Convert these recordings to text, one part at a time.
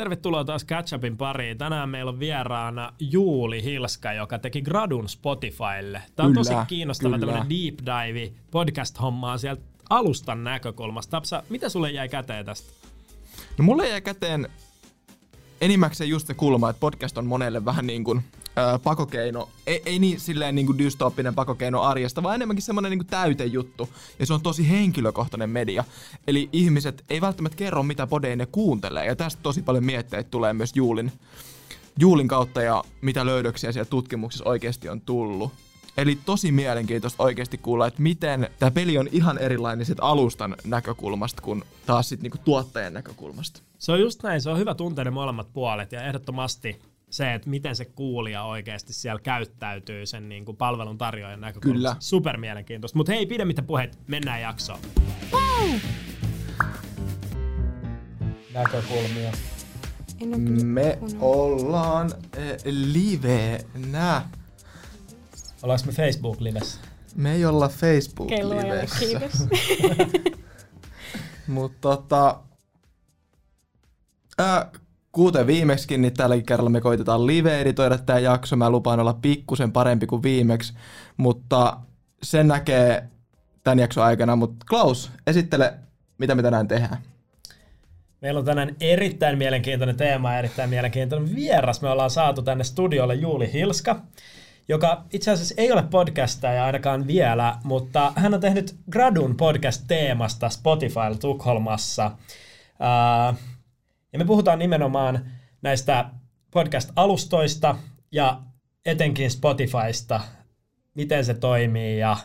tervetuloa taas Catch-upin pariin. Tänään meillä on vieraana Juuli Hilska, joka teki gradun Spotifylle. Tämä on Kyllä, tosi kiinnostava kyllä. tämmöinen deep dive podcast-hommaa sieltä alustan näkökulmasta. Tapsa, mitä sulle jäi käteen tästä? No mulle jäi käteen enimmäkseen just se kulma, että podcast on monelle vähän niin kuin pakokeino, ei, ei niin silleen niin kuin dystooppinen pakokeino arjesta, vaan enemmänkin semmoinen niin täytejuttu. Ja se on tosi henkilökohtainen media. Eli ihmiset ei välttämättä kerro, mitä podeja ne kuuntelee. Ja tästä tosi paljon mietteitä tulee myös Juulin, Juulin kautta ja mitä löydöksiä siellä tutkimuksessa oikeasti on tullut. Eli tosi mielenkiintoista oikeasti kuulla, että miten tämä peli on ihan erilainen sit alustan näkökulmasta kuin taas sit niinku tuottajan näkökulmasta. Se on just näin, se on hyvä tuntea ne molemmat puolet ja ehdottomasti se, että miten se kuulija oikeasti siellä käyttäytyy sen niin kuin palvelun tarjoajan näkökulmasta. Kyllä. Super mielenkiintoista. Mutta hei, pidemmittä puheet, mennään jaksoon. Näkökulmia. En ole kyllä Me ollaan äh, livenä. Ollaanko me Facebook-livessä? Me ei olla Facebook-livessä. Mutta tota, äh, kuten viimeksikin, niin tälläkin kerralla me koitetaan live-editoida tämä jakso. Mä lupaan olla pikkusen parempi kuin viimeksi, mutta sen näkee tämän jakson aikana. Mutta Klaus, esittele, mitä me tänään tehdään. Meillä on tänään erittäin mielenkiintoinen teema ja erittäin mielenkiintoinen vieras. Me ollaan saatu tänne studiolle Juuli Hilska, joka itse asiassa ei ole podcastaja ainakaan vielä, mutta hän on tehnyt Gradun podcast-teemasta Spotify Tukholmassa. Ää, Ja me puhutaan nimenomaan näistä podcast-alustoista ja etenkin Spotifysta, miten se toimii ja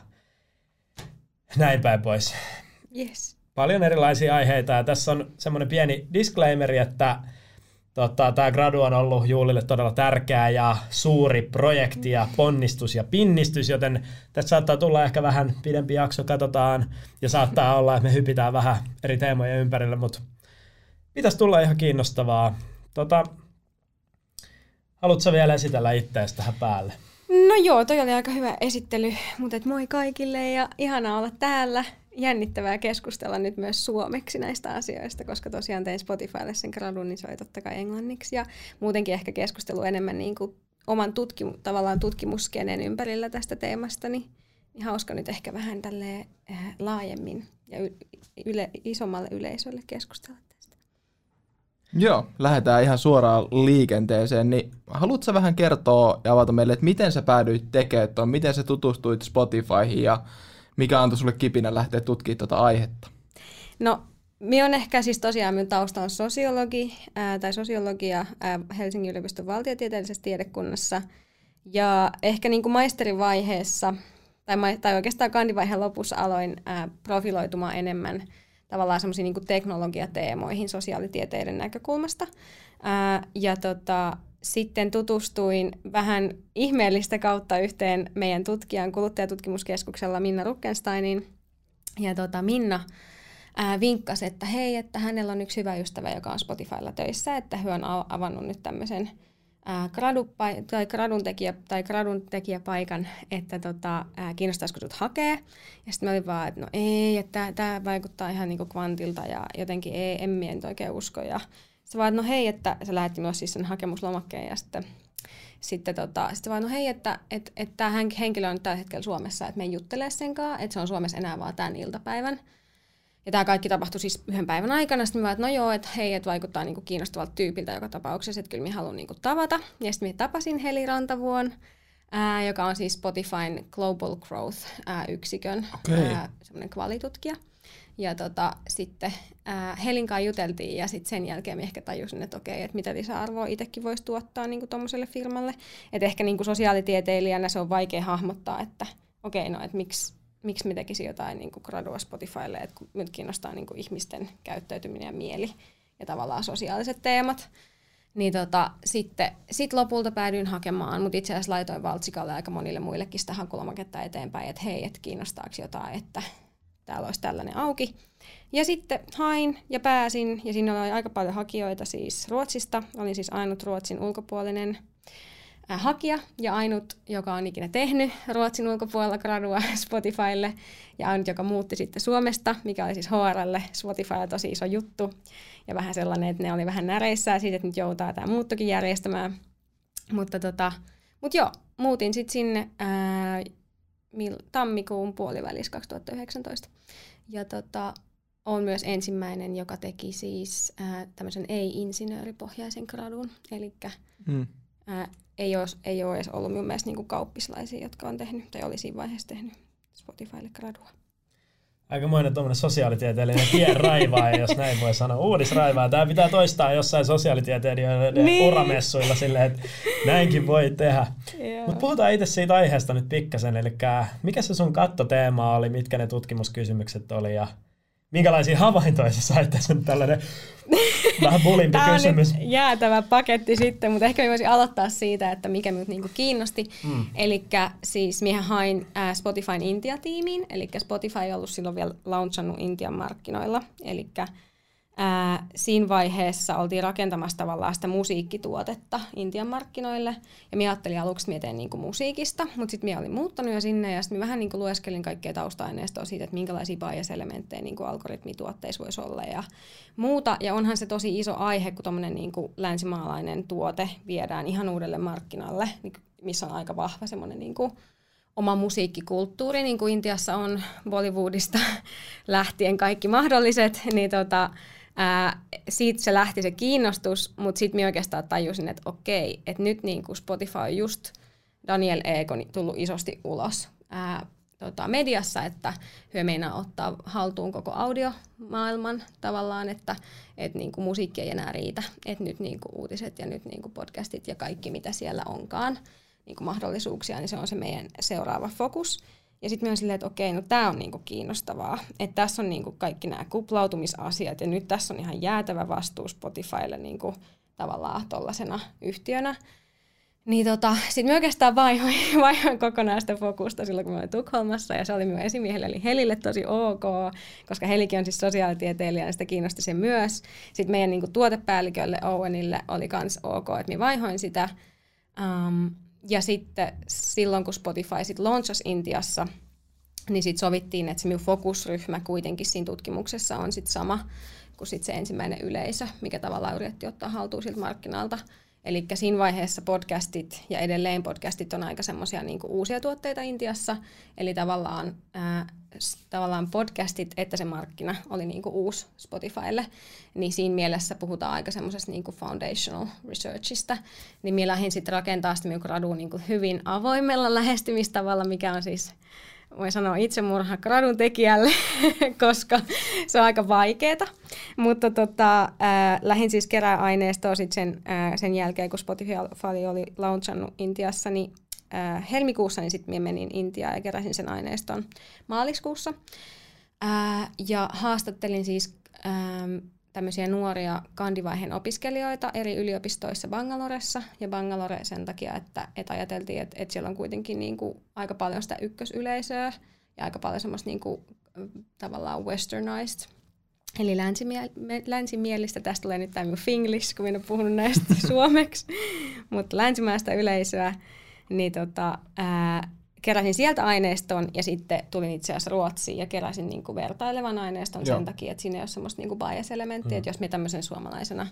näin päin pois yes. paljon erilaisia aiheita ja tässä on semmoinen pieni disclaimeri, että tota, tämä gradu on ollut Juulille todella tärkeä ja suuri projekti ja ponnistus ja pinnistys, joten tässä saattaa tulla ehkä vähän pidempi jakso, katsotaan ja saattaa olla, että me hypitään vähän eri teemoja ympärille, mutta pitäisi tulla ihan kiinnostavaa. Tota, haluatko vielä esitellä itseäsi tähän päälle? No joo, toi oli aika hyvä esittely, mutta et moi kaikille ja ihanaa olla täällä. Jännittävää keskustella nyt myös suomeksi näistä asioista, koska tosiaan tein Spotifylle sen gradun, niin se oli totta kai englanniksi. Ja muutenkin ehkä keskustelu enemmän niin kuin oman tutkimu, tavallaan tutkimuskenen ympärillä tästä teemasta, niin, hauska nyt ehkä vähän tälleen äh, laajemmin ja yle, isommalle yleisölle keskustella. Joo, lähdetään ihan suoraan liikenteeseen, niin haluatko vähän kertoa ja avata meille, että miten sä päädyit tekemään tuon, miten sä tutustuit Spotifyhin ja mikä antoi sulle kipinä lähteä tutkimaan tuota aihetta? No, minä on ehkä siis tosiaan, minun tausta on sosiologi, ää, tai sosiologia ää, Helsingin yliopiston valtiotieteellisessä tiedekunnassa. Ja ehkä niin kuin maisterivaiheessa, tai, ma- tai oikeastaan kandivaiheen lopussa aloin ää, profiloitumaan enemmän tavallaan semmoisiin niin teknologiateemoihin sosiaalitieteiden näkökulmasta. Ää, ja tota, sitten tutustuin vähän ihmeellistä kautta yhteen meidän tutkijan kuluttajatutkimuskeskuksella Minna Ruckensteinin. Ja tota, Minna ää, vinkkasi, että hei, että hänellä on yksi hyvä ystävä, joka on Spotifylla töissä, että hän on avannut nyt tämmöisen ää, tai gradun, tekijä, tai gradun tekijäpaikan, että tota, ää, kiinnostaisiko sut hakea. Ja sitten mä olin vaan, että no ei, että tämä vaikuttaa ihan niinku kvantilta ja jotenkin ei, en mie oikein usko. Ja sitten vaan, että no hei, että se lähetti myös siis sen hakemuslomakkeen ja sitten sitten tota, sitten vaan, no hei, että et, et tämä henkilö on tällä hetkellä Suomessa, että me ei juttele sen kanssa, että se on Suomessa enää vaan tämän iltapäivän. Ja tämä kaikki tapahtui siis yhden päivän aikana. Sitten mä että no joo, että hei, että vaikuttaa niinku kiinnostavalta tyypiltä joka tapauksessa, että kyllä mä haluan niinku tavata. Ja sitten mä tapasin Heli Rantavuon, ää, joka on siis Spotifyn Global Growth-yksikön semmoinen kvalitutkija. Ja tota, sitten ää, Helin kanssa juteltiin ja sitten sen jälkeen ehkä tajusin, että okei, että mitä lisäarvoa itsekin voisi tuottaa niin tuommoiselle firmalle. Että ehkä niin sosiaalitieteilijänä se on vaikea hahmottaa, että okei, no että miksi, miksi mä tekisin jotain niin gradua Spotifylle, että nyt kiinnostaa niin ihmisten käyttäytyminen ja mieli ja tavallaan sosiaaliset teemat. Niin tota, sitten sit lopulta päädyin hakemaan, mutta itse asiassa laitoin Valtsikalle aika monille muillekin sitä hakulomaketta eteenpäin, että hei, että kiinnostaako jotain, että täällä olisi tällainen auki. Ja sitten hain ja pääsin, ja siinä oli aika paljon hakijoita siis Ruotsista. Olin siis ainut Ruotsin ulkopuolinen hakija ja ainut, joka on ikinä tehnyt Ruotsin ulkopuolella gradua Spotifylle ja ainut, joka muutti sitten Suomesta, mikä oli siis HRlle Spotifylle tosi iso juttu ja vähän sellainen, että ne oli vähän näreissään siitä, että nyt joutaa tämä muuttokin järjestämään. Mutta tota, mut joo, muutin sitten sinne ää, mil, tammikuun puolivälissä 2019. Ja tota, on myös ensimmäinen, joka teki siis ää, tämmöisen ei-insinööripohjaisen gradun, eli hmm. ei, ole, ei ole edes ollut minun mielestä niin kauppislaisia, jotka on tehnyt, tai oli siinä vaiheessa tehnyt Spotifylle gradua. Aikamoinen tuommoinen sosiaalitieteellinen tienraivaa, jos näin voi sanoa. Uudisraivaa. Tämä pitää toistaa jossain sosiaalitieteilijöiden niin. uramessuilla silleen, että näinkin voi tehdä. Mutta puhutaan itse siitä aiheesta nyt pikkasen. Eli mikä se sun kattoteema oli, mitkä ne tutkimuskysymykset oli ja minkälaisia havaintoja sä sait tässä tällainen vähän bulimpi Tämä kysymys. nyt jäätävä paketti sitten, mutta ehkä voisin aloittaa siitä, että mikä minut niinku kiinnosti. Mm. Eli siis minä hain äh, Spotifyn Intia-tiimiin, eli Spotify ei ollut silloin vielä launchannut Intian markkinoilla, eli ää, siinä vaiheessa oltiin rakentamassa tavallaan sitä musiikkituotetta Intian markkinoille. Ja minä ajattelin aluksi, että niin kuin musiikista, mutta sitten minä olin muuttanut jo sinne ja sitten vähän niin kuin lueskelin kaikkea tausta-aineistoa siitä, että minkälaisia bias-elementtejä niin kuin algoritmituotteissa voisi olla ja muuta. Ja onhan se tosi iso aihe, kun tuommoinen niin länsimaalainen tuote viedään ihan uudelle markkinalle, niin missä on aika vahva semmoinen niin oma musiikkikulttuuri, niin kuin Intiassa on Bollywoodista lähtien kaikki mahdolliset, niin tota, ää, siitä se lähti se kiinnostus, mutta sitten minä oikeastaan tajusin, että okei, että nyt niin kuin Spotify on just Daniel Egon tullut isosti ulos ää, tota, mediassa, että hyö meinaa ottaa haltuun koko audiomaailman tavallaan, että et niin musiikki ei enää riitä, että nyt niin kuin uutiset ja nyt niin kuin podcastit ja kaikki mitä siellä onkaan niin mahdollisuuksia, niin se on se meidän seuraava fokus. Ja sitten myös silleen, että okei, no tämä on niinku kiinnostavaa. Että tässä on niinku kaikki nämä kuplautumisasiat ja nyt tässä on ihan jäätävä vastuu Spotifylle niinku tavallaan tuollaisena yhtiönä. Niin tota, sitten me oikeastaan vaihoin, vaihoin kokonaan sitä fokusta silloin, kun mä olin Tukholmassa, ja se oli minun esimiehelle, eli Helille tosi ok, koska Helikin on siis sosiaalitieteilijä, ja sitä kiinnosti se myös. Sitten meidän niin kuin, tuotepäällikölle Owenille oli myös ok, että mä vaihoin sitä. Um, ja sitten silloin, kun Spotify sitten launchasi Intiassa, niin sitten sovittiin, että se minun fokusryhmä kuitenkin siinä tutkimuksessa on sitten sama kuin sit se ensimmäinen yleisö, mikä tavallaan yritti ottaa haltuun siltä markkinalta. Eli siinä vaiheessa podcastit ja edelleen podcastit on aika semmoisia niin uusia tuotteita Intiassa. Eli tavallaan, ää, tavallaan podcastit, että se markkina oli niin kuin uusi Spotifylle. Niin siinä mielessä puhutaan aika semmoisesta niin kuin foundational researchista. Niin minä lähdin sitten rakentaa sitä minun graduun niin kuin hyvin avoimella lähestymistavalla, mikä on siis voi sanoa itsemurha gradun tekijälle, koska se on aika vaikeeta. Mutta tota, äh, lähdin siis kerää aineistoa sit sen, äh, sen jälkeen, kun Spotify oli launchannut Intiassa, niin äh, helmikuussa niin sitten menin Intiaan ja keräsin sen aineiston maaliskuussa. Äh, ja haastattelin siis äh, tämmöisiä nuoria kandivaiheen opiskelijoita eri yliopistoissa Bangaloressa. Ja Bangalore sen takia, että, että ajateltiin, että, että siellä on kuitenkin niin kuin aika paljon sitä ykkösyleisöä ja aika paljon semmoista niin kuin, tavallaan westernized Eli länsimie- länsimielistä, tästä tulee nyt tämä finglish, kun minä olen puhunut näistä suomeksi, mutta länsimaista yleisöä, niin tota, ää, keräsin sieltä aineiston ja sitten tulin itse asiassa Ruotsiin ja keräsin niin kuin vertailevan aineiston Joo. sen takia, että siinä ei ole semmoista niin bias-elementtiä, mm. että jos me tämmöisen suomalaisena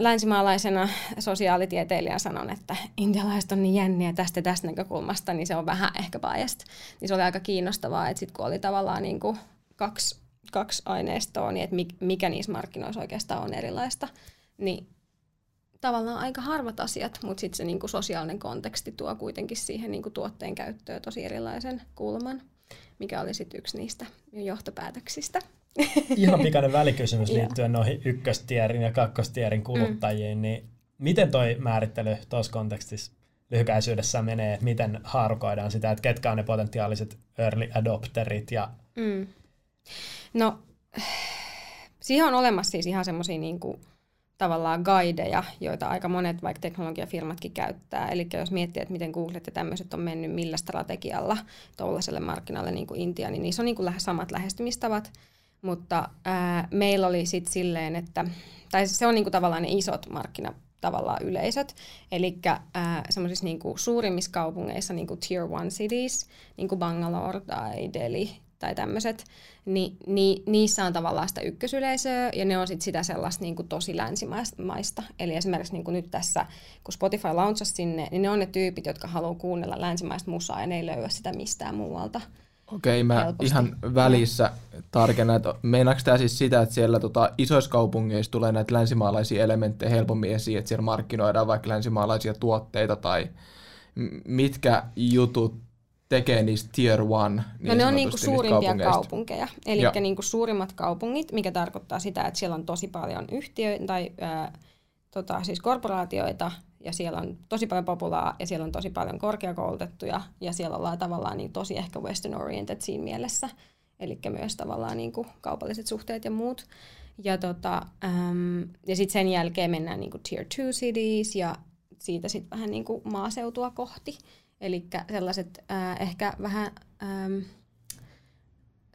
länsimaalaisena sosiaalitieteilijän sanon, että intialaiset on niin jänniä tästä tästä näkökulmasta, niin se on vähän ehkä biased. Niin se oli aika kiinnostavaa, että sitten kun oli tavallaan niin kuin kaksi, kaksi aineistoa, niin että mikä niissä markkinoissa oikeastaan on erilaista, niin tavallaan aika harvat asiat, mutta sitten se niinku sosiaalinen konteksti tuo kuitenkin siihen niinku tuotteen käyttöön tosi erilaisen kulman, mikä oli sitten yksi niistä johtopäätöksistä. Ihan pikainen välikysymys liittyen noihin ykköstierin ja kakkostierin mm. kuluttajiin, mm. niin miten toi määrittely tuossa kontekstissa lyhykäisyydessä menee, että miten haarukoidaan sitä, että ketkä on ne potentiaaliset early adopterit ja mm. No, siihen on olemassa siis ihan semmoisia niinku, tavallaan guideja, joita aika monet vaikka teknologiafirmatkin käyttää. Eli jos miettii, että miten Google ja tämmöiset on mennyt millä strategialla tuollaiselle markkinalle niin kuin Intia, niin niissä on niin kuin samat lähestymistavat. Mutta ää, meillä oli sitten silleen, että, tai se on niin kuin tavallaan ne isot markkinat tavallaan yleisöt. Eli semmoisissa niin suurimmissa kaupungeissa, niin kuin Tier 1 cities, niin kuin Bangalore tai Delhi tai tämmöiset, niin, niin niissä on tavallaan sitä ykkösyleisöä ja ne on sit sitä sellaista niin kuin tosi länsimaista. Eli esimerkiksi niin kuin nyt tässä, kun Spotify launchasi sinne, niin ne on ne tyypit, jotka haluaa kuunnella länsimaista musaa ja ne ei löyä sitä mistään muualta. Okei, mä helposti. ihan välissä tarkennan, että meinaako tämä siis sitä, että siellä tota, isoissa kaupungeissa tulee näitä länsimaalaisia elementtejä helpommin esiin, että siellä markkinoidaan vaikka länsimaalaisia tuotteita tai mitkä jutut tekee niistä tier one niin No ne on niinku suurimpia kaupunkeja, eli niinku suurimmat kaupungit, mikä tarkoittaa sitä, että siellä on tosi paljon yhtiöitä tai ää, tota, siis korporaatioita, ja siellä on tosi paljon populaa, ja siellä on tosi paljon korkeakoulutettuja, ja siellä ollaan tavallaan niin tosi ehkä western oriented siinä mielessä, eli myös tavallaan niin kuin kaupalliset suhteet ja muut. Ja, tota, äm, ja sitten sen jälkeen mennään niin kuin tier 2 cities, ja siitä sitten vähän niin kuin maaseutua kohti. Eli sellaiset äh, ehkä vähän ähm,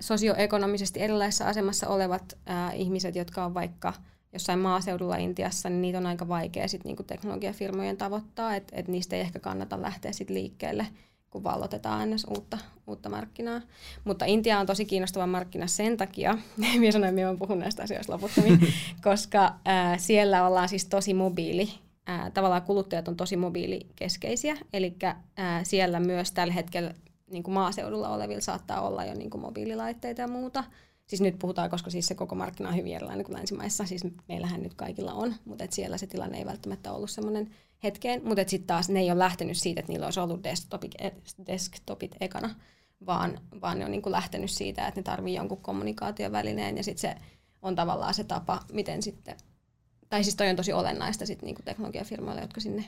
sosioekonomisesti erilaisessa asemassa olevat äh, ihmiset, jotka on vaikka jossain maaseudulla Intiassa, niin niitä on aika vaikea sit niinku teknologiafirmojen tavoittaa, että et niistä ei ehkä kannata lähteä sit liikkeelle, kun vallotetaan aina uutta, uutta markkinaa. Mutta Intia on tosi kiinnostava markkina sen takia, minä sanoin, että minä puhun näistä asioista loputtomiin, koska ää, äh, siellä ollaan siis tosi mobiili ää, tavallaan kuluttajat on tosi mobiilikeskeisiä, eli siellä myös tällä hetkellä niin kuin maaseudulla olevilla saattaa olla jo niin kuin mobiililaitteita ja muuta. Siis nyt puhutaan, koska siis se koko markkina on hyvin erilainen kuin länsimaissa, siis meillähän nyt kaikilla on, mutta et siellä se tilanne ei välttämättä ollut semmoinen hetkeen, mutta sitten taas ne ei ole lähtenyt siitä, että niillä olisi ollut desktopit, desktopit ekana, vaan, vaan ne on niin kuin lähtenyt siitä, että ne tarvii jonkun kommunikaatiovälineen. Ja sitten se on tavallaan se tapa, miten sitten tai siis toi on tosi olennaista sit niinku teknologiafirmoille, jotka sinne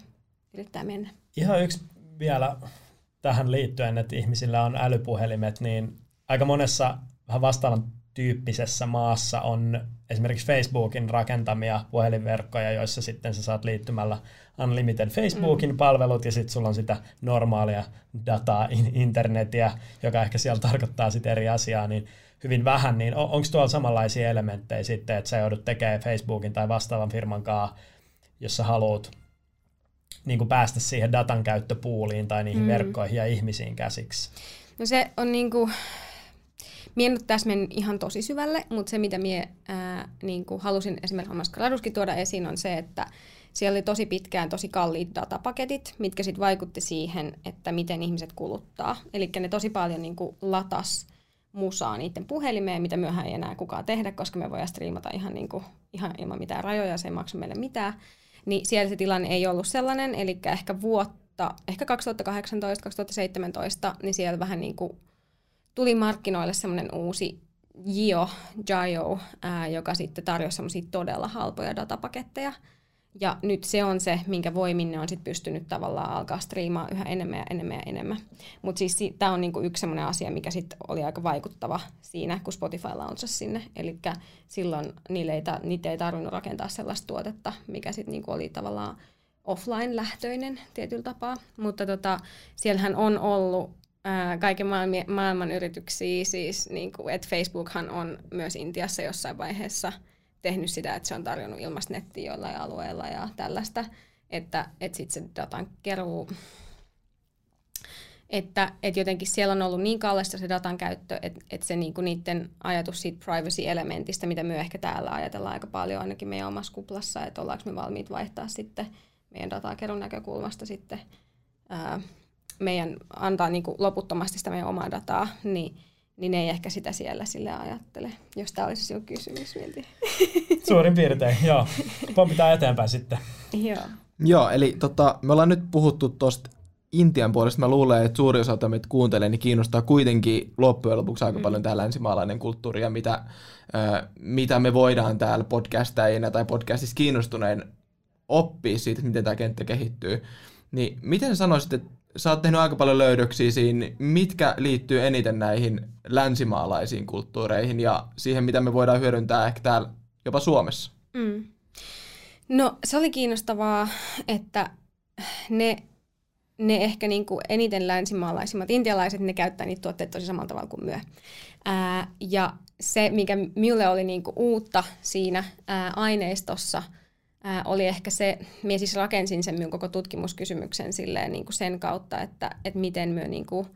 yrittää mennä. Ihan yksi vielä tähän liittyen, että ihmisillä on älypuhelimet, niin aika monessa vähän vastaavan tyyppisessä maassa on esimerkiksi Facebookin rakentamia puhelinverkkoja, joissa sitten sä saat liittymällä Unlimited Facebookin mm. palvelut ja sitten sulla on sitä normaalia dataa, internetiä, joka ehkä siellä tarkoittaa sitten eri asiaa, niin hyvin vähän, niin on, onko tuolla samanlaisia elementtejä sitten, että sä joudut tekemään Facebookin tai vastaavan firman kanssa, jos sä haluat niin kuin päästä siihen datan käyttöpuuliin tai niihin mm. verkkoihin ja ihmisiin käsiksi? No se on niin kuin, Mie en tässä mennyt ihan tosi syvälle, mutta se mitä mie ää, niin kuin halusin esimerkiksi omassa graduskin tuoda esiin on se, että siellä oli tosi pitkään tosi kalliit datapaketit, mitkä sitten vaikutti siihen, että miten ihmiset kuluttaa. Eli ne tosi paljon niin kuin latas musaa niiden puhelimeen, mitä myöhään ei enää kukaan tehdä, koska me voidaan striimata ihan, niin kuin, ihan ilman mitään rajoja, se ei maksa meille mitään. Niin siellä se tilanne ei ollut sellainen, eli ehkä vuotta, ehkä 2018-2017, niin siellä vähän niin kuin tuli markkinoille semmoinen uusi Jio, Jio, ää, joka sitten tarjosi semmoisia todella halpoja datapaketteja, ja nyt se on se, minkä voimin ne on sit pystynyt tavallaan alkaa striimaa yhä enemmän ja enemmän ja enemmän. Mutta siis tämä on niinku yksi sellainen asia, mikä sit oli aika vaikuttava siinä, kun Spotify launchasi sinne. Eli silloin niille ei, ta- niitä ei tarvinnut rakentaa sellaista tuotetta, mikä sitten niinku oli tavallaan offline-lähtöinen tietyllä tapaa. Mutta tota, siellähän on ollut ää, kaiken maailman, maailman yrityksiä, siis niinku, että Facebookhan on myös Intiassa jossain vaiheessa – tehnyt sitä, että se on tarjonnut ilmasta nettiä jollain alueella ja tällaista, että, että sitten se datan keruu, että, että jotenkin siellä on ollut niin kallista se datan käyttö, että, että se niinku niiden ajatus siitä privacy-elementistä, mitä me ehkä täällä ajatellaan aika paljon ainakin meidän omassa kuplassa, että ollaanko me valmiit vaihtaa sitten meidän datakerun näkökulmasta sitten ää, meidän antaa niinku loputtomasti sitä meidän omaa dataa, niin niin ei ehkä sitä siellä sille ajattele, jos tämä olisi sinun kysymys. Milti. Suurin piirtein, joo. Pompitaan eteenpäin sitten. joo. Joo, eli tota, me ollaan nyt puhuttu tuosta Intian puolesta. Mä luulen, että suuri osa meitä kuuntelee, niin kiinnostaa kuitenkin loppujen lopuksi aika mm. paljon tämä länsimaalainen kulttuuri ja mitä, äh, mitä me voidaan täällä podcastajina tai podcastissa kiinnostuneen oppia siitä, miten tämä kenttä kehittyy. Niin miten sanoisit, että sä oot tehnyt aika paljon löydöksiä siinä, mitkä liittyy eniten näihin länsimaalaisiin kulttuureihin ja siihen, mitä me voidaan hyödyntää ehkä täällä jopa Suomessa? Mm. No se oli kiinnostavaa, että ne, ne ehkä niin kuin eniten länsimaalaisimmat intialaiset, ne käyttää niitä tuotteita tosi samalla tavalla kuin myö. Ää, ja se, mikä minulle oli niin kuin uutta siinä ää, aineistossa – ää, oli ehkä se, minä siis rakensin sen minun koko tutkimuskysymyksen silleen niin kuin sen kautta, että, että miten me niin kuin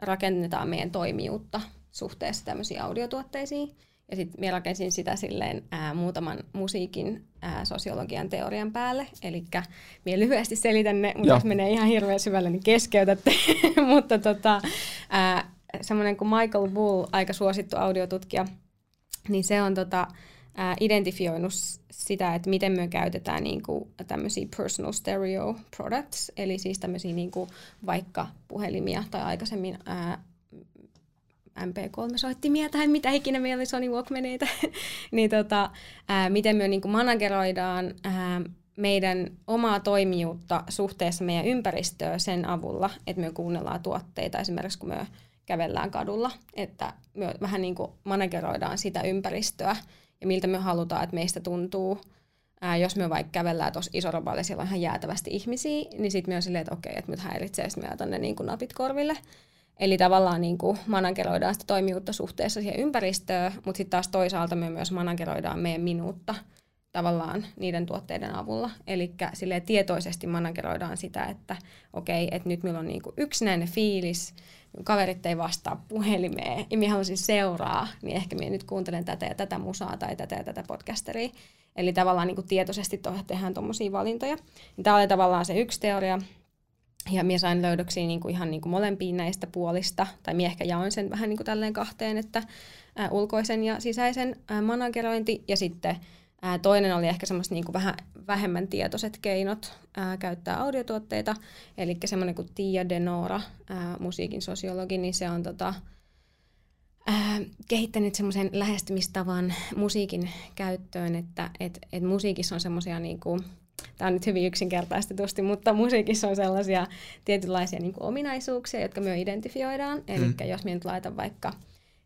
rakennetaan meidän toimijuutta suhteessa tämmöisiin audiotuotteisiin. Ja sitten minä rakensin sitä silleen ää, muutaman musiikin ää, sosiologian teorian päälle. Eli minä lyhyesti selitän ne, mutta jos menee ihan hirveän syvälle, niin keskeytätte. mutta tota, semmoinen kuin Michael Bull, aika suosittu audiotutkija, niin se on tota, ää, identifioinut sitä, että miten me käytetään niin kuin, tämmöisiä personal stereo products, eli siis tämmöisiä niin kuin, vaikka puhelimia tai aikaisemmin ää, MP3-soittimia tai mitä ikinä meillä oli Sony Walkmaneita, niin tota, ää, miten me niin kuin manageroidaan ää, meidän omaa toimijuutta suhteessa meidän ympäristöä sen avulla, että me kuunnellaan tuotteita esimerkiksi kun me kävellään kadulla, että me vähän niin kuin manageroidaan sitä ympäristöä ja miltä me halutaan, että meistä tuntuu. Ää, jos me vaikka kävellään tuossa isoroballa siellä on ihan jäätävästi ihmisiä, niin sitten me on silleen, että okei, että nyt häiritsee, että me ne niin kuin napit korville. Eli tavallaan niin kuin manageroidaan sitä toimijuutta suhteessa siihen ympäristöön, mutta sitten taas toisaalta me myös manageroidaan meidän minuutta tavallaan niiden tuotteiden avulla. Eli tietoisesti manageroidaan sitä, että okei, että nyt meillä on niin kuin yksinäinen fiilis, kaverit ei vastaa puhelimeen ja minä haluaisin seuraa, niin ehkä minä nyt kuuntelen tätä ja tätä musaa tai tätä ja tätä podcasteria. Eli tavallaan niin kuin tietoisesti tehdään tuommoisia valintoja. Tämä oli tavallaan se yksi teoria. Ja minä sain löydöksiä niin kuin ihan niin kuin molempiin näistä puolista, tai minä ehkä jaoin sen vähän niin kuin tälleen kahteen, että ulkoisen ja sisäisen managerointi, ja sitten ää, toinen oli ehkä semmoista niin vähän vähemmän tietoiset keinot ää, käyttää audiotuotteita, eli semmoinen kuin Tia Denora, ää, musiikin sosiologi, niin se on tota, ää, kehittänyt semmoisen lähestymistavan musiikin käyttöön, että et, et musiikissa on semmoisia niin kuin, tämä on nyt hyvin yksinkertaistetusti, mutta musiikissa on sellaisia tietynlaisia niin kuin ominaisuuksia, jotka me identifioidaan. Eli mm. jos minä nyt laitan vaikka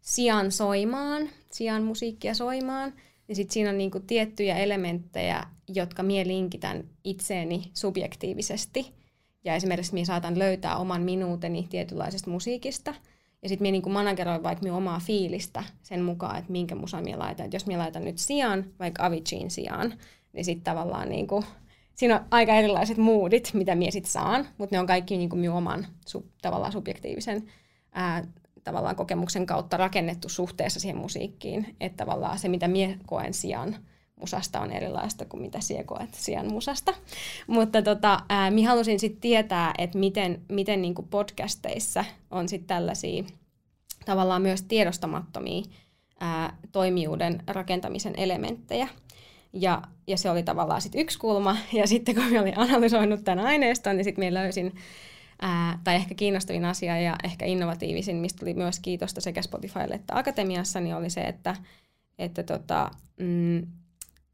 sian soimaan, sian musiikkia soimaan, niin sit siinä on niin kuin tiettyjä elementtejä, jotka mie linkitän itseeni subjektiivisesti. Ja esimerkiksi minä saatan löytää oman minuuteni tietynlaisesta musiikista. Ja sitten minä niin manageroin vaikka minun omaa fiilistä sen mukaan, että minkä musan minä laitan. Et jos minä laitan nyt sijaan, vaikka Aviciin sijaan, niin sitten tavallaan niin kuin, siinä on aika erilaiset moodit, mitä minä sitten saan, mutta ne on kaikki niin kuin minun oman sub, tavallaan subjektiivisen ää, tavallaan kokemuksen kautta rakennettu suhteessa siihen musiikkiin. Että tavallaan se, mitä minä koen sijaan musasta on erilaista kuin mitä sinä koet sijaan musasta. Mutta tota, ää, minä halusin sitten tietää, että miten, miten niin podcasteissa on sitten tällaisia tavallaan myös tiedostamattomia ää, toimijuuden rakentamisen elementtejä. Ja, ja se oli tavallaan sitten yksi kulma. Ja sitten kun minä olin analysoinut tämän aineiston, niin sitten minä löysin, ää, tai ehkä kiinnostavin asia ja ehkä innovatiivisin, mistä tuli myös kiitosta sekä Spotifylle että Akatemiassa, niin oli se, että, että tota, mm,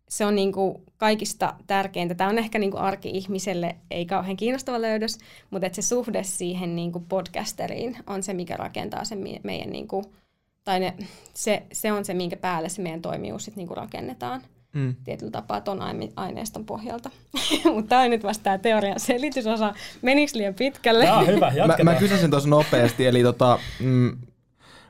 se on niinku kaikista tärkeintä. Tämä on ehkä niinku arki-ihmiselle ei kauhean kiinnostava löydös, mutta että se suhde siihen niinku podcasteriin on se, mikä rakentaa sen meidän, niinku, tai ne, se, se on se, minkä päälle se meidän toimijuus sit niinku rakennetaan mm. tietyllä tapaa ton aineiston pohjalta. Mutta tämä on nyt vasta tämä teorian selitysosa. Menikö liian pitkälle? Jaa, hyvä, mä, mä kysysin tuossa nopeasti, eli tota, mm,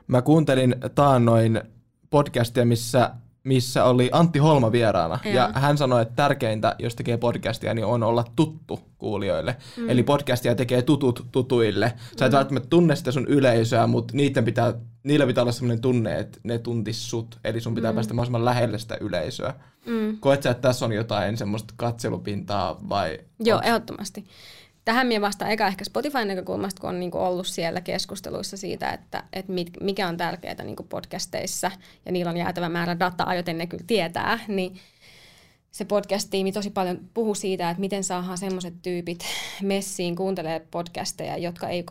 mä kuuntelin taannoin podcastia, missä missä oli Antti Holma vieraana. Ja, ja hän sanoi, että tärkeintä, jos tekee podcastia, niin on olla tuttu kuulijoille. Mm. Eli podcastia tekee tutut tutuille. Sä et mm. välttämättä tunne sitä sun yleisöä, mutta niiden pitää, niillä pitää olla sellainen tunne, että ne tuntis sut. Eli sun pitää mm. päästä mahdollisimman lähelle sitä yleisöä. Mm. Koet sä, että tässä on jotain semmoista katselupintaa vai? Joo, onks... ehdottomasti. Tähän minä vastaan eka ehkä Spotifyn näkökulmasta, kun on niinku ollut siellä keskusteluissa siitä, että, että mikä on tärkeää niinku podcasteissa, ja niillä on jäätävä määrä dataa, joten ne kyllä tietää, niin se podcast-tiimi tosi paljon puhuu siitä, että miten saadaan semmoiset tyypit messiin kuuntelee podcasteja, jotka ei,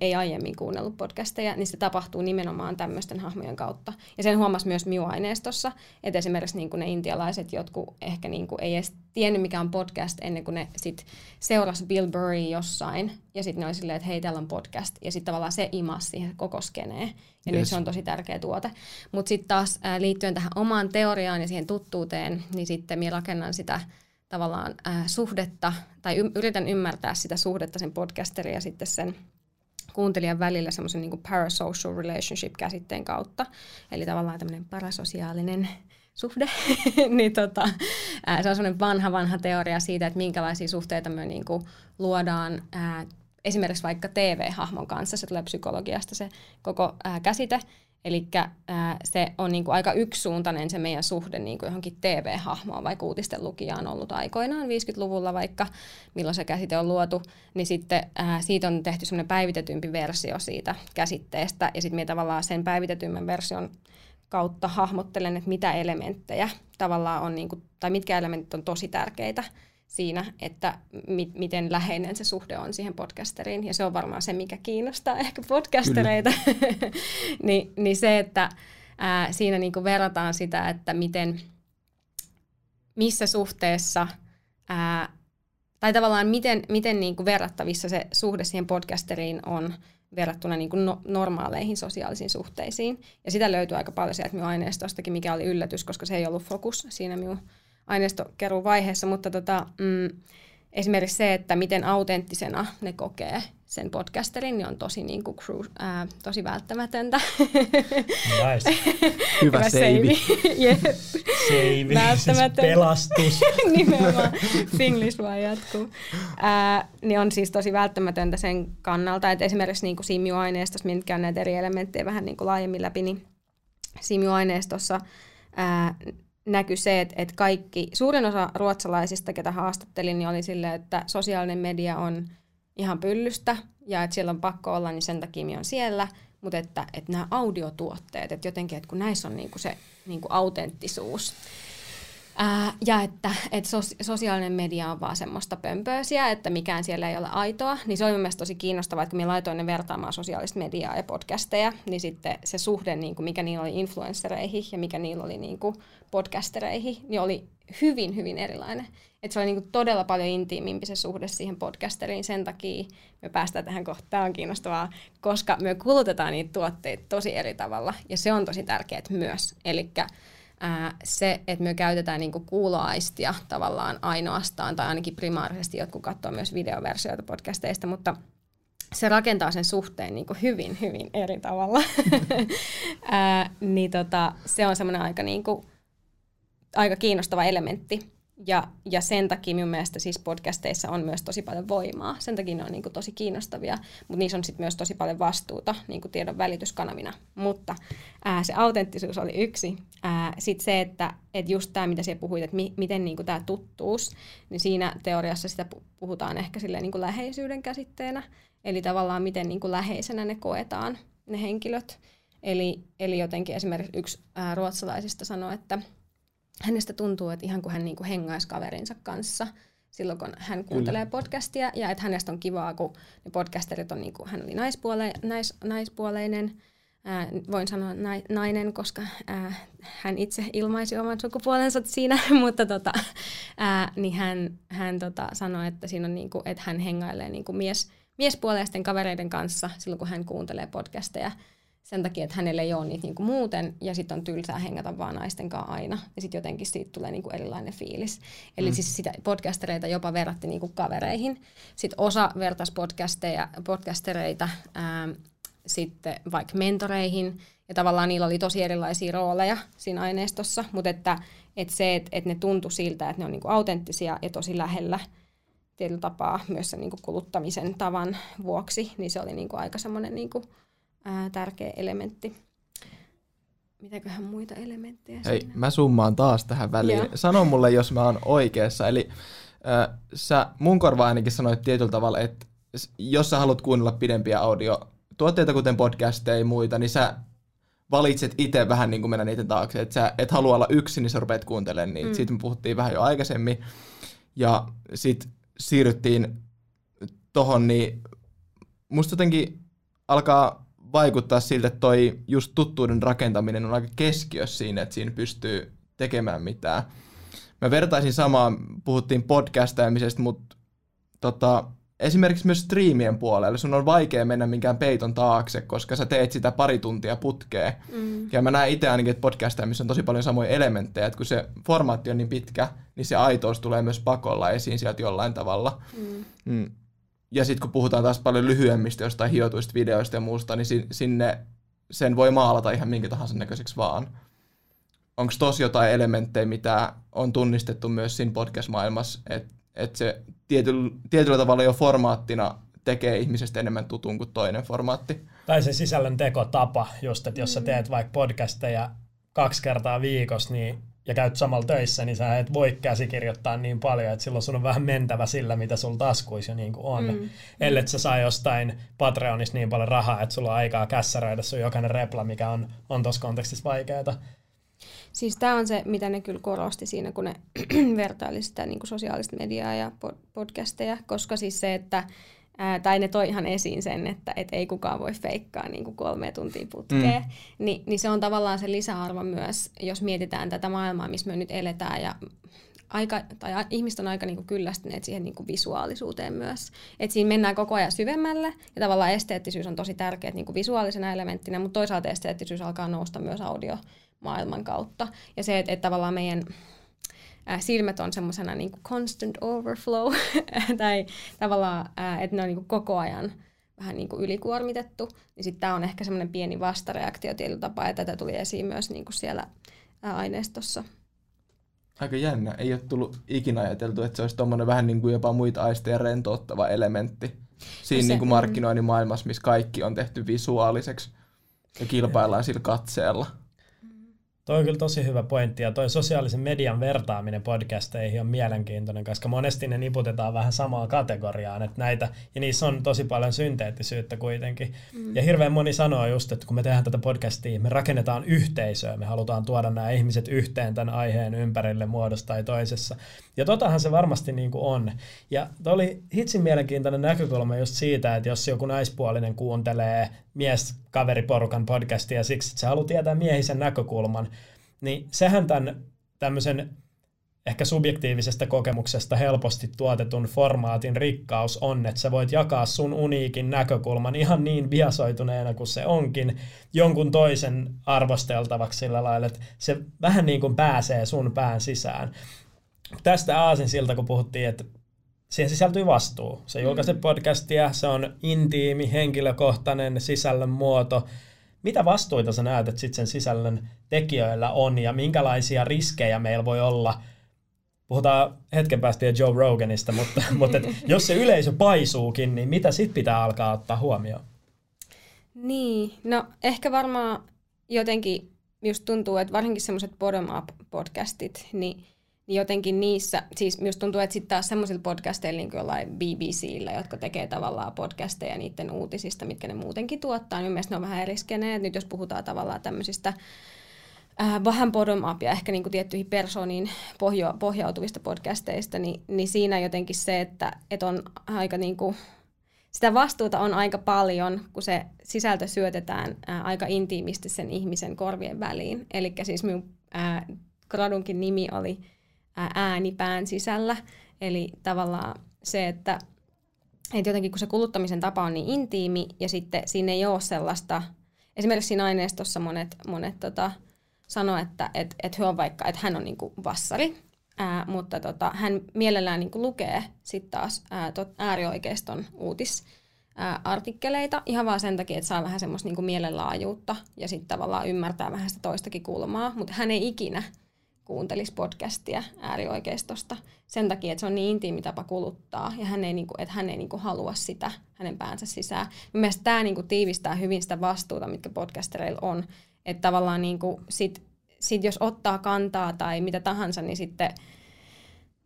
ei aiemmin kuunnellut podcasteja, niin se tapahtuu nimenomaan tämmöisten hahmojen kautta. Ja sen huomasi myös Miu-aineistossa, että esimerkiksi niin kuin ne intialaiset jotkut ehkä niin kuin ei edes tiennyt, mikä on podcast ennen kuin ne sit seurasi Bill Burry jossain. Ja sitten ne oli silleen, että hei, täällä on podcast. Ja sitten tavallaan se imasi siihen koko skeneen. Ja yes. nyt se on tosi tärkeä tuote. Mutta sitten taas ää, liittyen tähän omaan teoriaan ja siihen tuttuuteen, niin sitten minä rakennan sitä tavallaan ää, suhdetta, tai y- yritän ymmärtää sitä suhdetta sen podcasterin ja sitten sen kuuntelijan välillä semmoisen niin parasocial relationship-käsitteen kautta. Eli tavallaan tämmöinen parasosiaalinen suhde, niin tota, ää, se on semmoinen vanha, vanha teoria siitä, että minkälaisia suhteita me niin kuin luodaan ää, esimerkiksi vaikka TV-hahmon kanssa, se tulee psykologiasta se koko ää, käsite, Eli se on niinku aika yksisuuntainen se meidän suhde niinku johonkin TV-hahmoon, vaikka uutisten lukija on ollut aikoinaan 50-luvulla vaikka, milloin se käsite on luotu, niin sitten ää, siitä on tehty semmoinen päivitetympi versio siitä käsitteestä, ja sitten minä tavallaan sen päivitetymmän version kautta hahmottelen, että mitä elementtejä tavallaan on, niinku, tai mitkä elementit on tosi tärkeitä siinä, että mi- miten läheinen se suhde on siihen podcasteriin. Ja se on varmaan se, mikä kiinnostaa ehkä podcastereita. Ni, niin se, että ää, siinä niinku verrataan sitä, että miten, missä suhteessa, ää, tai tavallaan miten, miten niinku verrattavissa se suhde siihen podcasteriin on verrattuna niin no, normaaleihin sosiaalisiin suhteisiin. Ja sitä löytyy aika paljon sieltä minun aineistostakin, mikä oli yllätys, koska se ei ollut fokus siinä minun aineistokerun vaiheessa, mutta tota, mm, esimerkiksi se, että miten autenttisena ne kokee sen podcasterin, niin on tosi, niin kuin, ää, tosi välttämätöntä. Nice. Hyvä, Hyvä seivi. yep. Seivi, siis pelastus. Nimenomaan, Finglish vaan jatkuu. Ää, niin on siis tosi välttämätöntä sen kannalta, että esimerkiksi niin kuin Simiu-aineistossa, minkä on näitä eri elementtejä vähän niin kuin laajemmin läpi, niin Simiu-aineistossa ää, näkyi se, että, että kaikki, suurin osa ruotsalaisista, ketä haastattelin, niin oli silleen, että sosiaalinen media on ihan pyllystä ja että siellä on pakko olla, niin sen takia on siellä, mutta että, että nämä audiotuotteet, että jotenkin, että kun näissä on niinku se niinku autenttisuus, Ää, ja että, että sos, sosiaalinen media on vaan semmoista pömpöösiä, että mikään siellä ei ole aitoa, niin se oli mielestäni tosi kiinnostavaa, että kun minä laitoin ne vertaamaan sosiaalista mediaa ja podcasteja, niin sitten se suhde, niin kuin mikä niillä oli influenssereihin ja mikä niillä oli niin kuin podcastereihin, niin oli hyvin, hyvin erilainen. Että se oli niin kuin todella paljon intiimimpi se suhde siihen podcasteriin. Sen takia me päästään tähän kohtaan, on kiinnostavaa, koska me kulutetaan niitä tuotteita tosi eri tavalla. Ja se on tosi tärkeää myös. Eli se, että me käytetään niinku kuuloaistia tavallaan ainoastaan, tai ainakin primaarisesti jotkut katsoo myös videoversioita podcasteista, mutta se rakentaa sen suhteen niin kuin hyvin, hyvin eri tavalla. ää, niin tota, se on semmoinen aika, niin aika kiinnostava elementti. Ja, ja sen takia minun mielestä siis podcasteissa on myös tosi paljon voimaa. Sen takia ne on niin kuin tosi kiinnostavia, mutta niissä on sitten myös tosi paljon vastuuta niin kuin tiedon välityskanavina. Mutta ää, se autenttisuus oli yksi. Sitten se, että et just tämä, mitä siellä puhuit, että mi, miten niin tämä tuttuus, niin siinä teoriassa sitä puhutaan ehkä silleen niin kuin läheisyyden käsitteenä. Eli tavallaan miten niin kuin läheisenä ne koetaan, ne henkilöt. Eli, eli jotenkin esimerkiksi yksi ää, ruotsalaisista sanoi, että – hänestä tuntuu, että ihan kuin hän niin kuin hengaisi kaverinsa kanssa silloin, kun hän kuuntelee Kyllä. podcastia, ja että hänestä on kivaa, kun ne podcasterit on, niin kuin, hän oli naispuole, nais, naispuoleinen, ää, voin sanoa nai, nainen, koska ää, hän itse ilmaisi oman sukupuolensa siinä, mutta tota, ää, niin hän, hän tota, sanoi, että, siinä on niin kuin, että hän hengailee niin kuin mies, miespuoleisten kavereiden kanssa silloin, kun hän kuuntelee podcasteja, sen takia, että hänelle ei ole niitä niinku muuten, ja sitten on tylsää hengata vaan naisten kanssa aina, ja sitten jotenkin siitä tulee niinku erilainen fiilis. Eli mm. siis sitä podcastereita jopa verratti niinku kavereihin. Sitten osa vertaisi podcasteja, podcastereita ää, sitten vaikka mentoreihin, ja tavallaan niillä oli tosi erilaisia rooleja siinä aineistossa, mutta että, että se, että, että ne tuntui siltä, että ne on niinku autenttisia ja tosi lähellä tietyllä tapaa myös sen niinku kuluttamisen tavan vuoksi, niin se oli niinku aika semmoinen niinku ää, tärkeä elementti. Mitäköhän muita elementtejä Hei, siinä? mä summaan taas tähän väliin. Joo. Sano mulle, jos mä oon oikeassa. Eli äh, sä mun korva ainakin sanoit tietyllä tavalla, että jos sä haluat kuunnella pidempiä audiotuotteita, kuten podcasteja ja muita, niin sä valitset itse vähän niin kuin mennä niiden taakse. Että sä et halua olla yksin, niin sä rupeat kuuntelemaan niitä. Mm. Siitä me puhuttiin vähän jo aikaisemmin. Ja sitten siirryttiin tohon, niin musta jotenkin alkaa vaikuttaa siltä, että toi just tuttuuden rakentaminen on aika keskiössä siinä, että siinä pystyy tekemään mitään. Mä vertaisin samaa, puhuttiin podcastaamisesta, mutta tota, esimerkiksi myös striimien puolella sun on vaikea mennä minkään peiton taakse, koska sä teet sitä pari tuntia putkeen. Mm. Ja mä näen itse ainakin, että podcastaamisessa on tosi paljon samoja elementtejä, että kun se formaatti on niin pitkä, niin se aitous tulee myös pakolla esiin sieltä jollain tavalla. Mm. Mm ja sitten kun puhutaan taas paljon lyhyemmistä jostain hiotuista videoista ja muusta, niin sinne sen voi maalata ihan minkä tahansa näköiseksi vaan. onko tosi jotain elementtejä, mitä on tunnistettu myös siinä podcast-maailmassa, että et se tietyllä, tietyllä tavalla jo formaattina tekee ihmisestä enemmän tutun kuin toinen formaatti. Tai se sisällön tekotapa, just että jos sä mm. teet vaikka podcasteja kaksi kertaa viikossa, niin ja käyt samalla töissä, niin sä et voi käsikirjoittaa niin paljon, että silloin sun on vähän mentävä sillä, mitä sulla taskuissa jo niin kuin on. Mm. Ellei sä saa jostain Patreonista niin paljon rahaa, että sulla on aikaa kässäröidä sun jokainen repla, mikä on, on tuossa kontekstissa vaikeaa. Siis tämä on se, mitä ne kyllä korosti siinä, kun ne vertaili sitä niin kuin sosiaalista mediaa ja podcasteja, koska siis se, että ää, tai ne toi ihan esiin sen, että et ei kukaan voi feikkaa niin kuin kolme tuntia putkeen, mm. Ni, niin se on tavallaan se lisäarvo myös, jos mietitään tätä maailmaa, missä me nyt eletään ja aika, tai ihmiset on aika niin kuin kyllästyneet siihen niin kuin visuaalisuuteen myös. Et siinä mennään koko ajan syvemmälle ja tavallaan esteettisyys on tosi tärkeä niin kuin visuaalisena elementtinä, mutta toisaalta esteettisyys alkaa nousta myös audiomaailman kautta. Ja se, että, että tavallaan meidän äh, silmät on semmoisena niin constant overflow, tai tavallaan, että ne on niin kuin koko ajan vähän niin kuin ylikuormitettu, niin sitten tämä on ehkä semmoinen pieni vastareaktio tietyllä tapaa, ja tätä tuli esiin myös niin kuin siellä aineistossa. Aika jännä. Ei ole tullut ikinä ajateltu, että se olisi tuommoinen vähän niin kuin jopa muita aisteja rentouttava elementti siinä se, niin kuin markkinoinnin maailmassa, missä kaikki on tehty visuaaliseksi ja kilpaillaan sillä katseella. Toi on kyllä tosi hyvä pointti, ja toi sosiaalisen median vertaaminen podcasteihin on mielenkiintoinen, koska monesti ne niputetaan vähän samaan kategoriaan, että näitä, ja niissä on tosi paljon synteettisyyttä kuitenkin. Mm. Ja hirveän moni sanoo just, että kun me tehdään tätä podcastia, me rakennetaan yhteisöä, me halutaan tuoda nämä ihmiset yhteen tämän aiheen ympärille muodossa tai toisessa. Ja totahan se varmasti niin kuin on. Ja toi oli hitsin mielenkiintoinen näkökulma just siitä, että jos joku naispuolinen kuuntelee mieskaveriporukan podcastia siksi, että se haluaa tietää miehisen näkökulman, niin sehän tämän tämmöisen ehkä subjektiivisesta kokemuksesta helposti tuotetun formaatin rikkaus on, että sä voit jakaa sun uniikin näkökulman ihan niin biasoituneena kuin se onkin jonkun toisen arvosteltavaksi sillä lailla, että se vähän niin kuin pääsee sun pään sisään. Tästä aasin siltä, kun puhuttiin, että siihen sisältyy vastuu. Se julkaisee mm. podcastia, se on intiimi, henkilökohtainen sisällön muoto. Mitä vastuita sä näet, että sit sen sisällön tekijöillä on ja minkälaisia riskejä meillä voi olla? Puhutaan hetken päästä Joe Roganista, mutta, mutta et, jos se yleisö paisuukin, niin mitä sit pitää alkaa ottaa huomioon? Niin, no ehkä varmaan jotenkin just tuntuu, että varsinkin semmoiset bottom-up podcastit, niin niin jotenkin niissä, siis myös tuntuu, että sitten taas semmoisilla podcasteilla niin kuin jollain BBCllä, jotka tekee tavallaan podcasteja niiden uutisista, mitkä ne muutenkin tuottaa, niin mielestäni ne on vähän eriskeneet. Nyt jos puhutaan tavallaan tämmöisistä äh, vähän bottom-up ja ehkä niin kuin tiettyihin persooniin pohjo, pohjautuvista podcasteista, niin, niin siinä jotenkin se, että, että on aika niin kuin, sitä vastuuta on aika paljon, kun se sisältö syötetään ää, äh, aika intiimisti sen ihmisen korvien väliin. Eli siis minun ää, äh, gradunkin nimi oli ääni pään sisällä. Eli tavallaan se, että, että jotenkin kun se kuluttamisen tapa on niin intiimi ja sitten siinä ei ole sellaista, esimerkiksi siinä aineistossa monet, monet tota, sanoo, että et, et on vaikka, että hän on niinku vassari, ää, mutta tota, hän mielellään niinku lukee sitten taas ää, tot, äärioikeiston uutis, artikkeleita ihan vaan sen takia, että saa vähän semmoista niinku mielenlaajuutta ja sitten tavallaan ymmärtää vähän sitä toistakin kulmaa, mutta hän ei ikinä kuuntelisi podcastia äärioikeistosta sen takia, että se on niin intiimi tapa kuluttaa ja hän ei, niinku, että hän ei niinku halua sitä hänen päänsä sisään. Mielestäni tämä niinku tiivistää hyvin sitä vastuuta, mitkä podcastereilla on. Että tavallaan niinku sit, sit jos ottaa kantaa tai mitä tahansa, niin sitten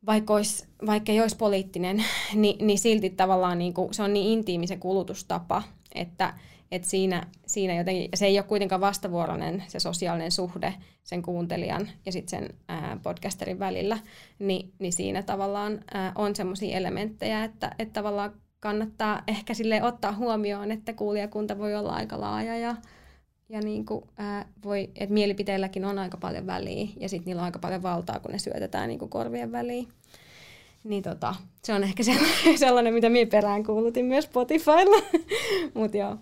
vaikka, olisi, vaikka ei olisi poliittinen, niin, niin silti tavallaan niinku, se on niin intiimi se kulutustapa, että et siinä, siinä jotenkin, se ei ole kuitenkaan vastavuoroinen se sosiaalinen suhde sen kuuntelijan ja sitten sen ää, podcasterin välillä, Ni, niin siinä tavallaan ää, on semmoisia elementtejä, että, että tavallaan kannattaa ehkä sille ottaa huomioon, että kuulijakunta voi olla aika laaja ja, ja niin kuin, ää, voi, että mielipiteilläkin on aika paljon väliä ja sitten niillä on aika paljon valtaa, kun ne syötetään niin kuin korvien väliin. Niin tota, se on ehkä sellainen, sellainen mitä minä perään kuulutin myös Spotifylla. Mutta joo.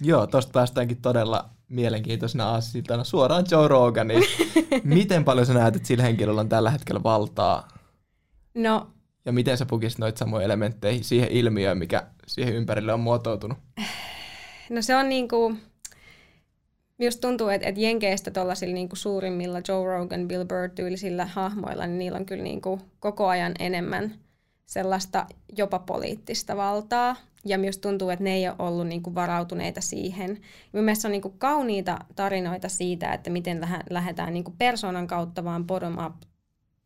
Joo, tosta päästäänkin todella mielenkiintoisena aasisiltana suoraan Joe Roganiin. miten paljon sä näet, että sillä henkilöllä on tällä hetkellä valtaa? No. Ja miten sä pukisit noita samoja elementtejä siihen ilmiöön, mikä siihen ympärille on muotoutunut? No se on niinku, Just tuntuu, että, että Jenkeistä tuollaisilla niin suurimmilla Joe Rogan, Bill Burr-tyylisillä hahmoilla, niin niillä on kyllä niin kuin koko ajan enemmän sellaista jopa poliittista valtaa. Ja myös tuntuu, että ne ei ole ollut niin kuin varautuneita siihen. Mielestäni on niin kuin kauniita tarinoita siitä, että miten lähdetään niin kuin persoonan kautta vaan bottom up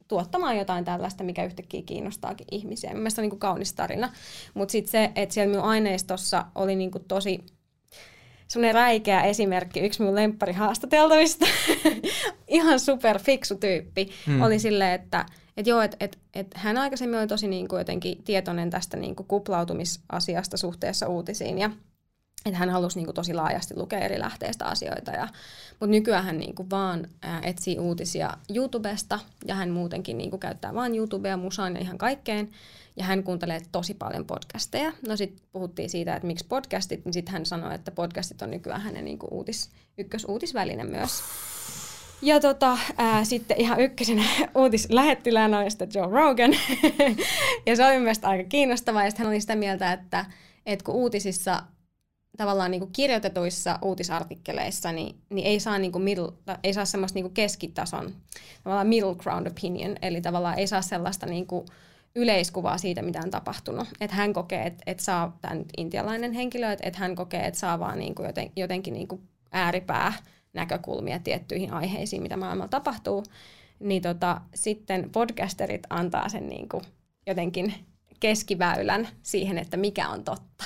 tuottamaan jotain tällaista, mikä yhtäkkiä kiinnostaakin ihmisiä. Mielestäni on niin kuin kaunis tarina. Mutta sitten se, että siellä minun aineistossa oli niin kuin tosi semmoinen räikeä esimerkki, yksi mun lemppari haastateltavista, ihan super fiksu tyyppi, hmm. oli silleen, että et joo, että et, et hän aikaisemmin oli tosi niin kuin jotenkin tietoinen tästä niin kuin kuplautumisasiasta suhteessa uutisiin ja että hän halusi niin kuin tosi laajasti lukea eri lähteistä asioita. Ja, mutta nykyään hän niin kuin vaan ää, etsii uutisia YouTubesta ja hän muutenkin niin kuin käyttää vain YouTubea, musaan ja ihan kaikkeen. Ja hän kuuntelee tosi paljon podcasteja. No sitten puhuttiin siitä, että miksi podcastit, niin sitten hän sanoi, että podcastit on nykyään hänen niin kuin uutis, ykkösuutisväline myös. Ja tota, ää, sitten ihan ykkösenä uutislähettiläänä oli sitten Joe Rogan. ja se oli mielestäni aika kiinnostavaa. Ja hän oli sitä mieltä, että, että kun uutisissa tavallaan niin kuin kirjoitetuissa uutisartikkeleissa, niin, niin ei saa, niin kuin middle, ei saa semmoista niin kuin keskitason, tavallaan middle ground opinion, eli tavallaan ei saa sellaista niin kuin yleiskuvaa siitä, mitä on tapahtunut. Että hän kokee, että, että saa, tämä nyt intialainen henkilö, että, että hän kokee, että saa vaan niin kuin joten, jotenkin niin kuin ääripää näkökulmia tiettyihin aiheisiin, mitä maailmalla tapahtuu, niin tota, sitten podcasterit antaa sen niin kuin jotenkin keskiväylän siihen, että mikä on totta.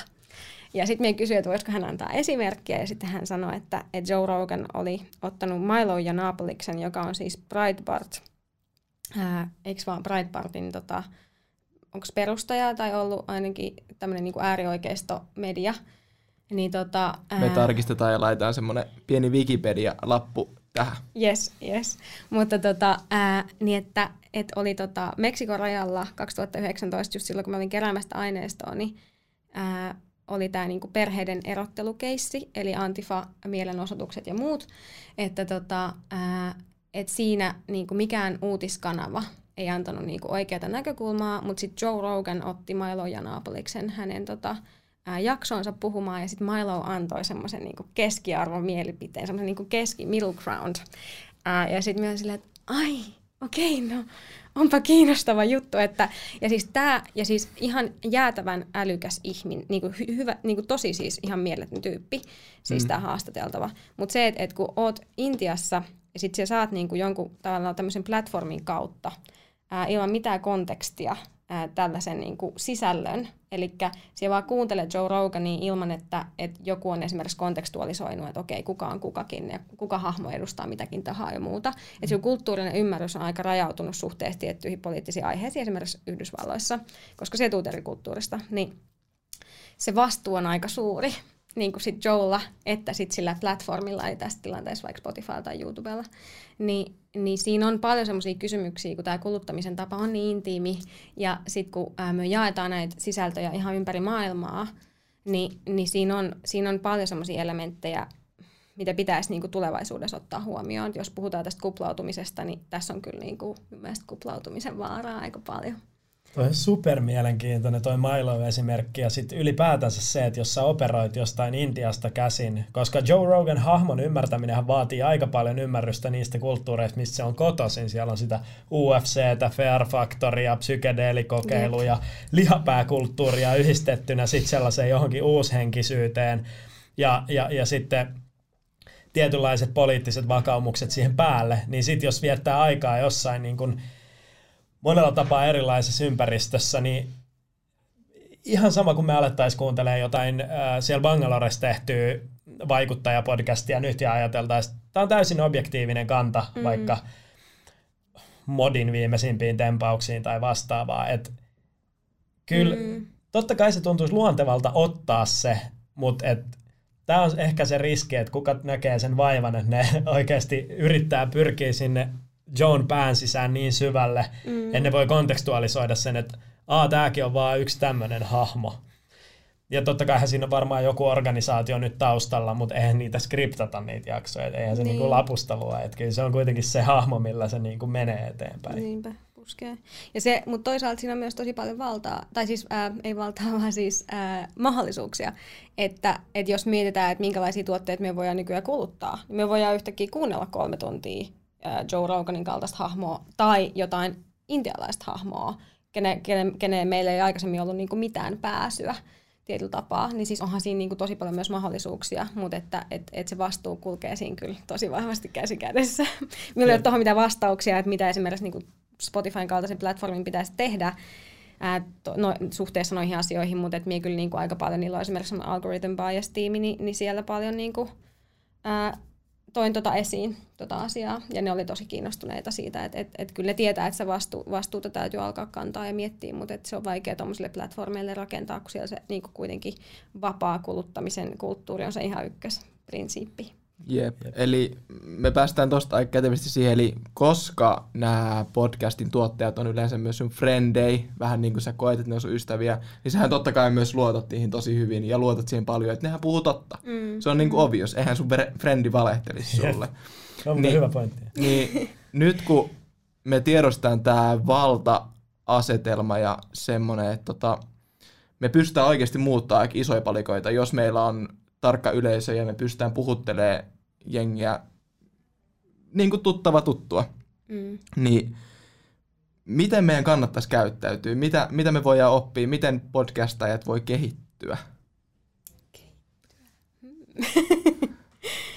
Ja sitten minä kysyin, että voisiko hän antaa esimerkkiä, ja sitten hän sanoi, että, että Joe Rogan oli ottanut Milo ja Napoliksen, joka on siis Breitbart, ää, eikö vaan Breitbartin, tota, onko perustaja tai ollut ainakin tämmöinen niin äärioikeisto-media, niin tota, ää... Me tarkistetaan ja laitetaan semmoinen pieni Wikipedia-lappu tähän. Yes, yes. Mutta tota, ää, niin että, et oli tota Meksikon rajalla 2019, just silloin kun mä olin keräämästä aineistoa, niin ää, oli tämä niinku perheiden erottelukeissi, eli Antifa-mielenosoitukset ja muut, että tota, ää, et siinä niinku mikään uutiskanava ei antanut niinku oikeata näkökulmaa, mutta sitten Joe Rogan otti Milo Janaapoliksen hänen tota, ää, jaksoonsa puhumaan, ja sitten Milo antoi semmoisen niinku keskiarvon mielipiteen, semmoisen niinku keski, middle ground. Ää, ja sitten myös silleen, että ai, okei, okay, no onpa kiinnostava juttu. Että, ja siis tämä, ja siis ihan jäätävän älykäs ihminen, niin kuin hyvä, niin kuin tosi siis ihan mieletön tyyppi, siis mm. tämä haastateltava. Mutta se, että et kun oot Intiassa, ja sitten sä saat niin kuin jonkun tavallaan tämmöisen platformin kautta, ää, ilman mitään kontekstia, ää, tällaisen niin kuin sisällön. Eli siellä vaan kuuntelee Joe Rogania ilman, että, että joku on esimerkiksi kontekstualisoinut, että okei, kuka on kukakin ja kuka hahmo edustaa mitäkin tahaa ja muuta. Että kulttuurinen ymmärrys on aika rajautunut suhteessa tiettyihin poliittisiin aiheisiin, esimerkiksi Yhdysvalloissa, koska se tuut eri kulttuurista. Niin se vastuu on aika suuri niin kuin sit Joella, että sit sillä platformilla, eli tässä tilanteessa vaikka Spotify tai YouTubella, niin, niin siinä on paljon semmoisia kysymyksiä, kun tämä kuluttamisen tapa on niin intiimi, ja sitten kun ää, me jaetaan näitä sisältöjä ihan ympäri maailmaa, niin, niin siinä, on, siinä on paljon semmoisia elementtejä, mitä pitäisi niin kuin tulevaisuudessa ottaa huomioon. Jos puhutaan tästä kuplautumisesta, niin tässä on kyllä niin kuin, kuplautumisen vaaraa aika paljon. Toi on super mielenkiintoinen toi Milo-esimerkki ja sitten ylipäätänsä se, että jos sä operoit jostain Intiasta käsin, koska Joe Rogan hahmon ymmärtäminen vaatii aika paljon ymmärrystä niistä kulttuureista, mistä se on kotoisin. Siellä on sitä UFCtä, Fair Factoria, psykedeelikokeiluja, lihapääkulttuuria yhdistettynä sitten sellaiseen johonkin uushenkisyyteen ja, ja, ja sitten tietynlaiset poliittiset vakaumukset siihen päälle, niin sitten jos viettää aikaa jossain niin kun monella tapaa erilaisessa ympäristössä, niin ihan sama kuin me alettaisiin kuuntelemaan jotain äh, siellä Bangaloressa tehtyä vaikuttajapodcastia nyt ja ajateltaisiin, että tämä on täysin objektiivinen kanta mm. vaikka modin viimeisimpiin tempauksiin tai vastaavaa. Et kyllä, mm. totta kai se tuntuisi luontevalta ottaa se, mutta et, tämä on ehkä se riski, että kuka näkee sen vaivan, että ne oikeasti yrittää pyrkiä sinne Joan pään sisään niin syvälle, mm. ne voi kontekstualisoida sen, että aa, tääkin on vaan yksi tämmöinen hahmo. Ja totta kai siinä on varmaan joku organisaatio nyt taustalla, mutta eihän niitä skriptata niitä jaksoja, eihän se niin. niinku lapustelua, että kyllä se on kuitenkin se hahmo, millä se niinku menee eteenpäin. Niinpä. puskee. Ja se, mutta toisaalta siinä on myös tosi paljon valtaa, tai siis ää, ei valtaa, vaan siis ää, mahdollisuuksia. Että, että jos mietitään, että minkälaisia tuotteita me voidaan nykyään kuluttaa, niin me voidaan yhtäkkiä kuunnella kolme tuntia Joe Roganin kaltaista hahmoa tai jotain intialaista hahmoa, kene, kene, kene meillä ei aikaisemmin ollut niinku mitään pääsyä tietyllä tapaa, niin siis onhan siinä niinku tosi paljon myös mahdollisuuksia, mutta että et, et se vastuu kulkee siinä kyllä tosi vahvasti käsi kädessä. Minulla ei ole tuohon mitään vastauksia, että mitä esimerkiksi niinku Spotifyn kaltaisen platformin pitäisi tehdä ää, to, no, suhteessa noihin asioihin, mutta että minä kyllä niinku aika paljon, niillä on esimerkiksi algorithm bias-tiimi, niin, niin siellä paljon niinku, ää, toin tota esiin, tota asiaa, ja ne oli tosi kiinnostuneita siitä, että et, et kyllä ne tietää, että se vastu, vastuuta täytyy alkaa kantaa ja miettiä, mutta et se on vaikea tuommoisille platformeille rakentaa, kun siellä se niin kuitenkin vapaa kuluttamisen kulttuuri on se ihan ykkösprinsiippi. Jep. Jep. Eli me päästään tuosta aika kätevästi siihen, eli koska nämä podcastin tuottajat on yleensä myös sun frendei, vähän niin kuin sä koet, että ne on sun ystäviä, niin sähän totta kai myös luotat niihin tosi hyvin ja luotat siihen paljon, että nehän puhuu totta. Mm. Se on niin kuin obvious, eihän sun frendi valehtelisi sulle. on niin, hyvä pointti. Niin, nyt kun me tiedostetaan tämä valta-asetelma ja semmoinen, että tota, me pystytään oikeasti muuttaa isoja palikoita, jos meillä on tarkka yleisö ja me pystytään puhuttelemaan jengiä niin kuin tuttava tuttua. Mm. Niin miten meidän kannattaisi käyttäytyä? Mitä, mitä me voidaan oppia? Miten podcastajat voi kehittyä?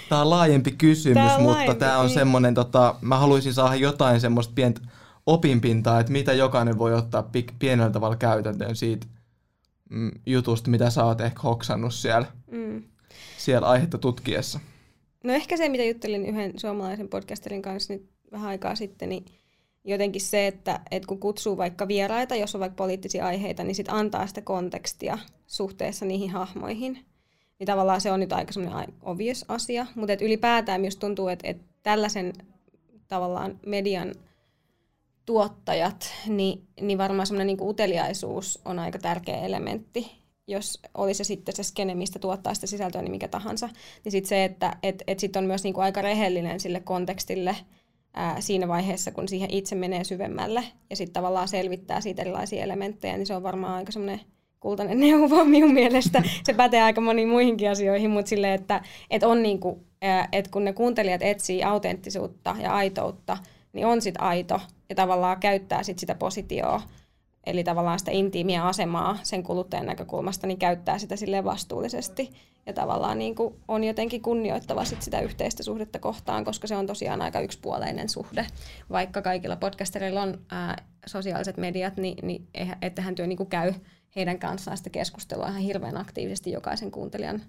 Tämä on laajempi kysymys, tämä mutta laajempi, tämä on niin. semmoinen, tota, mä haluaisin saada jotain semmoista pientä opinpintaa, että mitä jokainen voi ottaa pienellä tavalla käytäntöön siitä mm, jutusta, mitä sä oot ehkä hoksannut siellä. Mm siellä aihetta tutkiessa? No ehkä se, mitä juttelin yhden suomalaisen podcasterin kanssa nyt vähän aikaa sitten, niin jotenkin se, että, että kun kutsuu vaikka vieraita, jos on vaikka poliittisia aiheita, niin sitten antaa sitä kontekstia suhteessa niihin hahmoihin. Niin tavallaan se on nyt aika semmoinen obvious asia, mutta et ylipäätään myös tuntuu, että, että tällaisen tavallaan median tuottajat, niin, niin varmaan semmoinen niin uteliaisuus on aika tärkeä elementti jos oli se sitten se skene, mistä tuottaa sitä sisältöä, niin mikä tahansa, niin sitten se, että et, et sit on myös niinku aika rehellinen sille kontekstille ää, siinä vaiheessa, kun siihen itse menee syvemmälle ja sitten tavallaan selvittää siitä erilaisia elementtejä, niin se on varmaan aika semmoinen kultainen neuvo minun mielestä. Se pätee aika moniin muihinkin asioihin, mutta silleen, että et on niinku, että kun ne kuuntelijat etsii autenttisuutta ja aitoutta, niin on sit aito ja tavallaan käyttää sit sitä positioa eli tavallaan sitä intiimiä asemaa sen kuluttajan näkökulmasta, niin käyttää sitä sille vastuullisesti ja tavallaan niin kuin on jotenkin kunnioittava sit sitä yhteistä suhdetta kohtaan, koska se on tosiaan aika yksipuoleinen suhde. Vaikka kaikilla podcastereilla on ää, sosiaaliset mediat, niin, niin ettehän työ niin kuin käy heidän kanssaan sitä keskustelua ihan hirveän aktiivisesti jokaisen kuuntelijan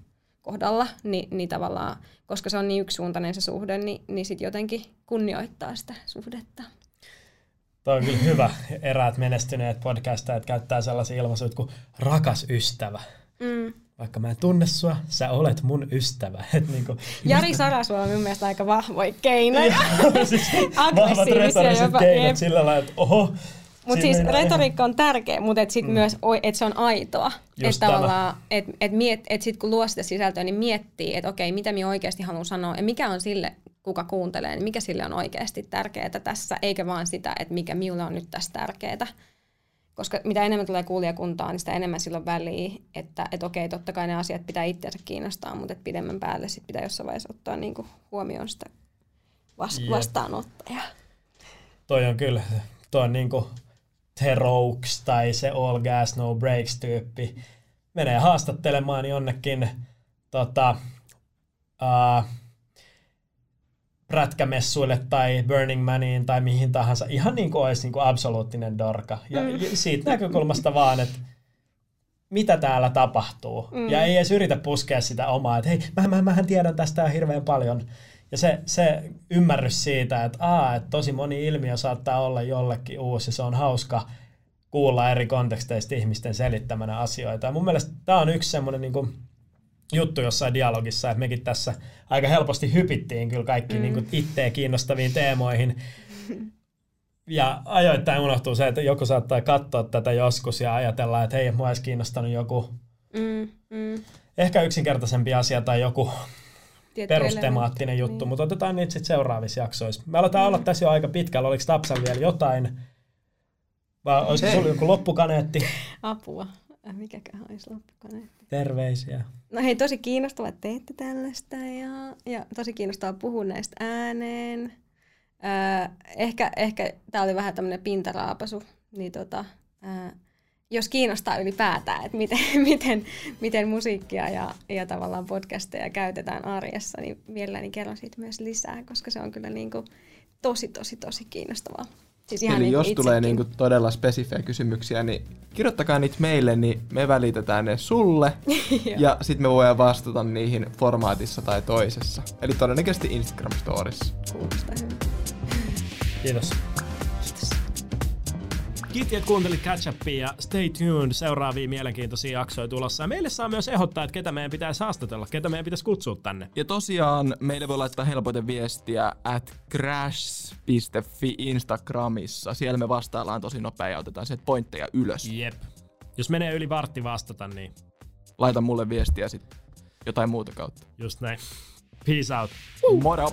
kohdalla, niin, niin tavallaan, koska se on niin yksisuuntainen se suhde, niin, niin sitten jotenkin kunnioittaa sitä suhdetta. Toi on kyllä hyvä. Eräät menestyneet podcastajat käyttää sellaisia ilmaisuja kuin rakas ystävä. Mm. Vaikka mä en tunne sua, sä olet mun ystävä. Et niinku, Jari Sarasuo on mun mielestä aika vahvoja keinoja. siis vahvat retoriset jopa, keinot sillä lailla, että oho, mutta siis retoriikka on tärkeä, mutta et sit mm. myös et se on aitoa. Että tavallaan, et, et, miet, et sit kun luo sitä sisältöä, niin miettii, että okei, mitä minä oikeasti haluan sanoa ja mikä on sille kuka kuuntelee, niin mikä sille on oikeasti tärkeää tässä, eikä vaan sitä, että mikä minulle on nyt tässä tärkeää. Koska mitä enemmän tulee kuulijakuntaa, niin sitä enemmän silloin väliä, että, että okei, totta kai ne asiat pitää itseänsä kiinnostaa, mutta että pidemmän päälle sit pitää jossain vaiheessa ottaa niin kuin huomioon sitä vas- vastaanottajaa. Toi on kyllä, toi on niin kuin The Rokes tai se All Gas No Breaks tyyppi. Menee haastattelemaan jonnekin tota, uh, prätkämessuille tai Burning Maniin tai mihin tahansa, ihan niin kuin olisi niin kuin absoluuttinen dorka. Ja mm. siitä näkökulmasta vaan, että mitä täällä tapahtuu. Mm. Ja ei edes yritä puskea sitä omaa, että hei, mä, mä, mähän tiedän tästä hirveän paljon. Ja se, se ymmärrys siitä, että, aa, että tosi moni ilmiö saattaa olla jollekin uusi, se on hauska kuulla eri konteksteista ihmisten selittämänä asioita. Ja mun mielestä tämä on yksi semmoinen niin kuin, juttu jossain dialogissa, että mekin tässä aika helposti hypittiin kyllä kaikki mm. niin itteen kiinnostaviin teemoihin. Ja ajoittain unohtuu se, että joku saattaa katsoa tätä joskus ja ajatella, että hei, mua olisi kiinnostanut joku mm, mm. ehkä yksinkertaisempi asia tai joku Tietty perustemaattinen elementti. juttu, niin. mutta otetaan niitä sitten seuraavissa jaksoissa. Me aletaan mm. olla tässä jo aika pitkällä. Oliko Tapsan vielä jotain Vai olisiko sulla joku loppukaneetti? Apua. Äh, Mikäköhän olisi loppukaneetti? Terveisiä. No hei, tosi kiinnostavaa, että teette tällaista ja, ja tosi kiinnostavaa puhua näistä ääneen. Öö, ehkä ehkä tämä oli vähän tämmöinen pintaraapasu, niin tota, öö, jos kiinnostaa ylipäätään, että miten, miten, miten musiikkia ja, ja tavallaan podcasteja käytetään arjessa, niin mielelläni kerron siitä myös lisää, koska se on kyllä niin kuin tosi, tosi, tosi kiinnostavaa. Siis ihan Eli niin jos itsekin. tulee niinku todella spesifejä kysymyksiä, niin kirjoittakaa niitä meille, niin me välitetään ne sulle. ja sitten me voidaan vastata niihin formaatissa tai toisessa. Eli todennäköisesti Instagram Stories. Kuulostaa hyvin. Kiitos. Kiitos, että kuuntelit Catch Upia stay tuned. Seuraavia mielenkiintoisia jaksoja tulossa. Ja meille saa myös ehdottaa, että ketä meidän pitäisi haastatella, ketä meidän pitäisi kutsua tänne. Ja tosiaan meille voi laittaa helpoiten viestiä at crash.fi Instagramissa. Siellä me vastaillaan tosi nopea ja otetaan sieltä pointteja ylös. Jep. Jos menee yli vartti vastata, niin... Laita mulle viestiä sitten jotain muuta kautta. Just näin. Peace out. Moro!